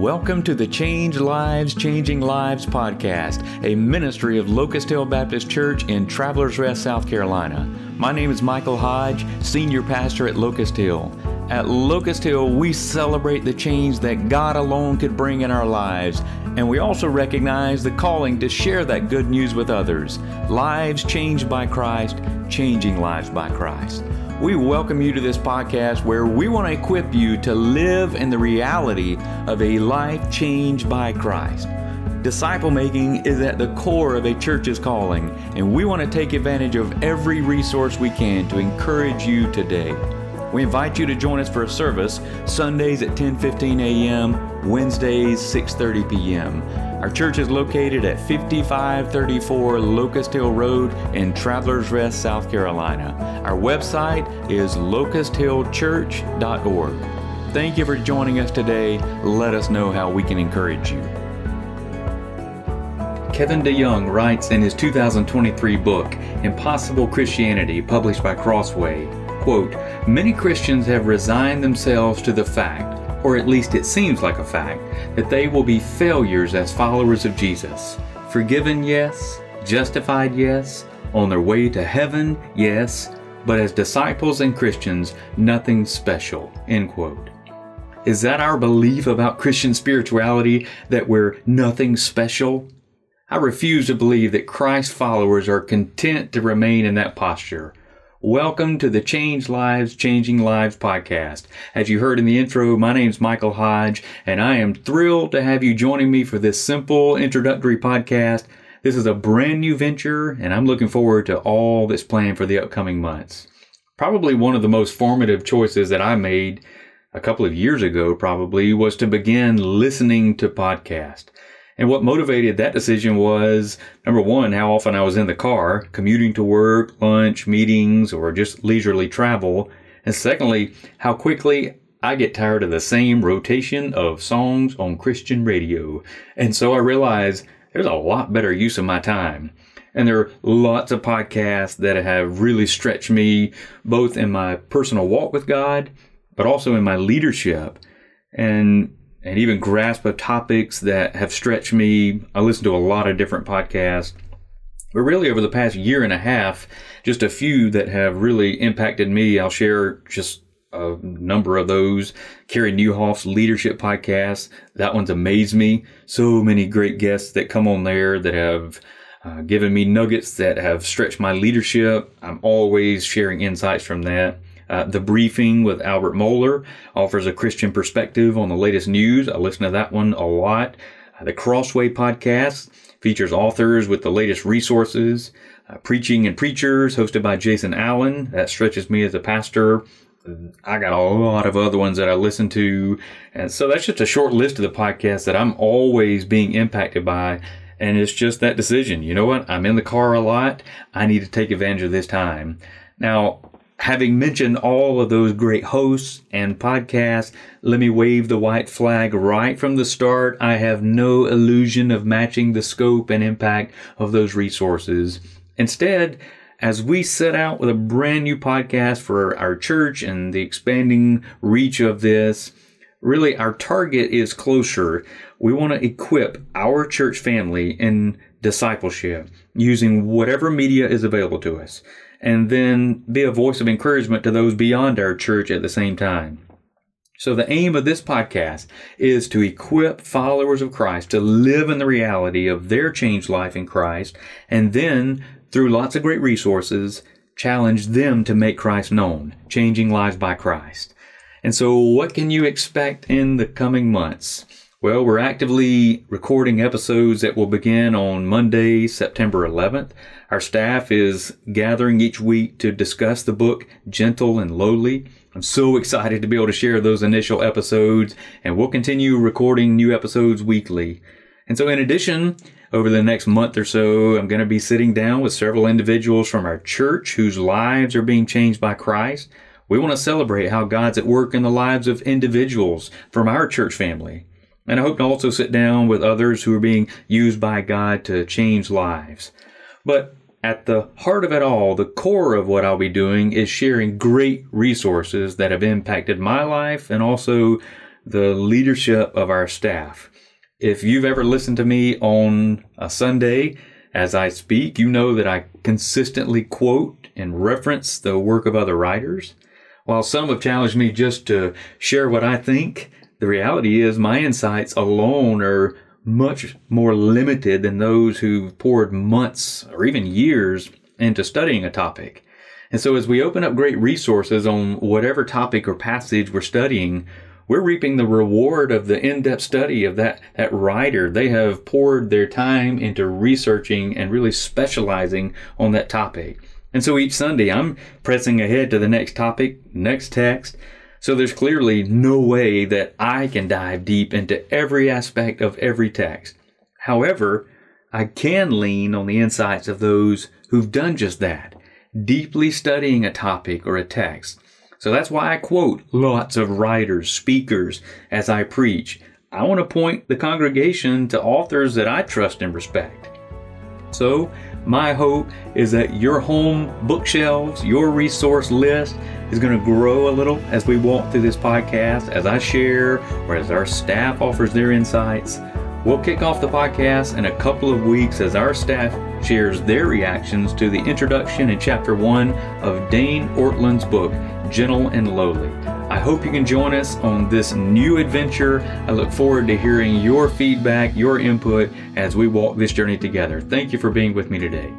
Welcome to the Changed Lives, Changing Lives podcast, a ministry of Locust Hill Baptist Church in Travelers Rest, South Carolina. My name is Michael Hodge, Senior Pastor at Locust Hill. At Locust Hill, we celebrate the change that God alone could bring in our lives, and we also recognize the calling to share that good news with others. Lives changed by Christ, changing lives by Christ. We welcome you to this podcast where we want to equip you to live in the reality of a life changed by Christ. Disciple making is at the core of a church's calling, and we want to take advantage of every resource we can to encourage you today. We invite you to join us for a service Sundays at 10:15 a.m., Wednesdays 6:30 p.m. Our church is located at 5534 Locust Hill Road in Travelers Rest, South Carolina. Our website is locusthillchurch.org. Thank you for joining us today. Let us know how we can encourage you. Kevin DeYoung writes in his 2023 book, Impossible Christianity, published by Crossway, quote, Many Christians have resigned themselves to the fact or at least it seems like a fact, that they will be failures as followers of Jesus. Forgiven, yes. Justified, yes. On their way to heaven, yes. But as disciples and Christians, nothing special. End quote. Is that our belief about Christian spirituality that we're nothing special? I refuse to believe that Christ followers are content to remain in that posture. Welcome to the Changed Lives, Changing Lives podcast. As you heard in the intro, my name is Michael Hodge, and I am thrilled to have you joining me for this simple introductory podcast. This is a brand new venture, and I'm looking forward to all that's planned for the upcoming months. Probably one of the most formative choices that I made a couple of years ago, probably, was to begin listening to podcasts. And what motivated that decision was number one, how often I was in the car, commuting to work, lunch, meetings, or just leisurely travel. And secondly, how quickly I get tired of the same rotation of songs on Christian radio. And so I realized there's a lot better use of my time. And there are lots of podcasts that have really stretched me both in my personal walk with God, but also in my leadership. And and even grasp of topics that have stretched me. I listen to a lot of different podcasts. But really, over the past year and a half, just a few that have really impacted me. I'll share just a number of those. Carey Nieuwhof's leadership podcast. That one's amazed me. So many great guests that come on there that have uh, given me nuggets that have stretched my leadership. I'm always sharing insights from that. Uh, the Briefing with Albert Mohler offers a Christian perspective on the latest news. I listen to that one a lot. Uh, the Crossway podcast features authors with the latest resources. Uh, Preaching and Preachers, hosted by Jason Allen. That stretches me as a pastor. I got a lot of other ones that I listen to. And so that's just a short list of the podcasts that I'm always being impacted by. And it's just that decision. You know what? I'm in the car a lot. I need to take advantage of this time. Now, Having mentioned all of those great hosts and podcasts, let me wave the white flag right from the start. I have no illusion of matching the scope and impact of those resources. Instead, as we set out with a brand new podcast for our church and the expanding reach of this, really our target is closer. We want to equip our church family in discipleship using whatever media is available to us and then be a voice of encouragement to those beyond our church at the same time. So, the aim of this podcast is to equip followers of Christ to live in the reality of their changed life in Christ, and then, through lots of great resources, challenge them to make Christ known, changing lives by Christ. And so, what can you expect in the coming months? Well, we're actively recording episodes that will begin on Monday, September 11th. Our staff is gathering each week to discuss the book Gentle and Lowly. I'm so excited to be able to share those initial episodes, and we'll continue recording new episodes weekly. And so, in addition, over the next month or so, I'm going to be sitting down with several individuals from our church whose lives are being changed by Christ. We want to celebrate how God's at work in the lives of individuals from our church family. And I hope to also sit down with others who are being used by God to change lives. But at the heart of it all, the core of what I'll be doing is sharing great resources that have impacted my life and also the leadership of our staff. If you've ever listened to me on a Sunday as I speak, you know that I consistently quote and reference the work of other writers. While some have challenged me just to share what I think, the reality is my insights alone are much more limited than those who've poured months or even years into studying a topic. And so as we open up great resources on whatever topic or passage we're studying, we're reaping the reward of the in-depth study of that, that writer. They have poured their time into researching and really specializing on that topic. And so each Sunday I'm pressing ahead to the next topic, next text. So there's clearly no way that I can dive deep into every aspect of every text. However, I can lean on the insights of those who've done just that, deeply studying a topic or a text. So that's why I quote lots of writers, speakers as I preach. I want to point the congregation to authors that I trust and respect. So, my hope is that your home bookshelves, your resource list is going to grow a little as we walk through this podcast, as I share or as our staff offers their insights. We'll kick off the podcast in a couple of weeks as our staff shares their reactions to the introduction in chapter one of Dane Ortlund's book, Gentle and Lowly. I hope you can join us on this new adventure. I look forward to hearing your feedback, your input as we walk this journey together. Thank you for being with me today.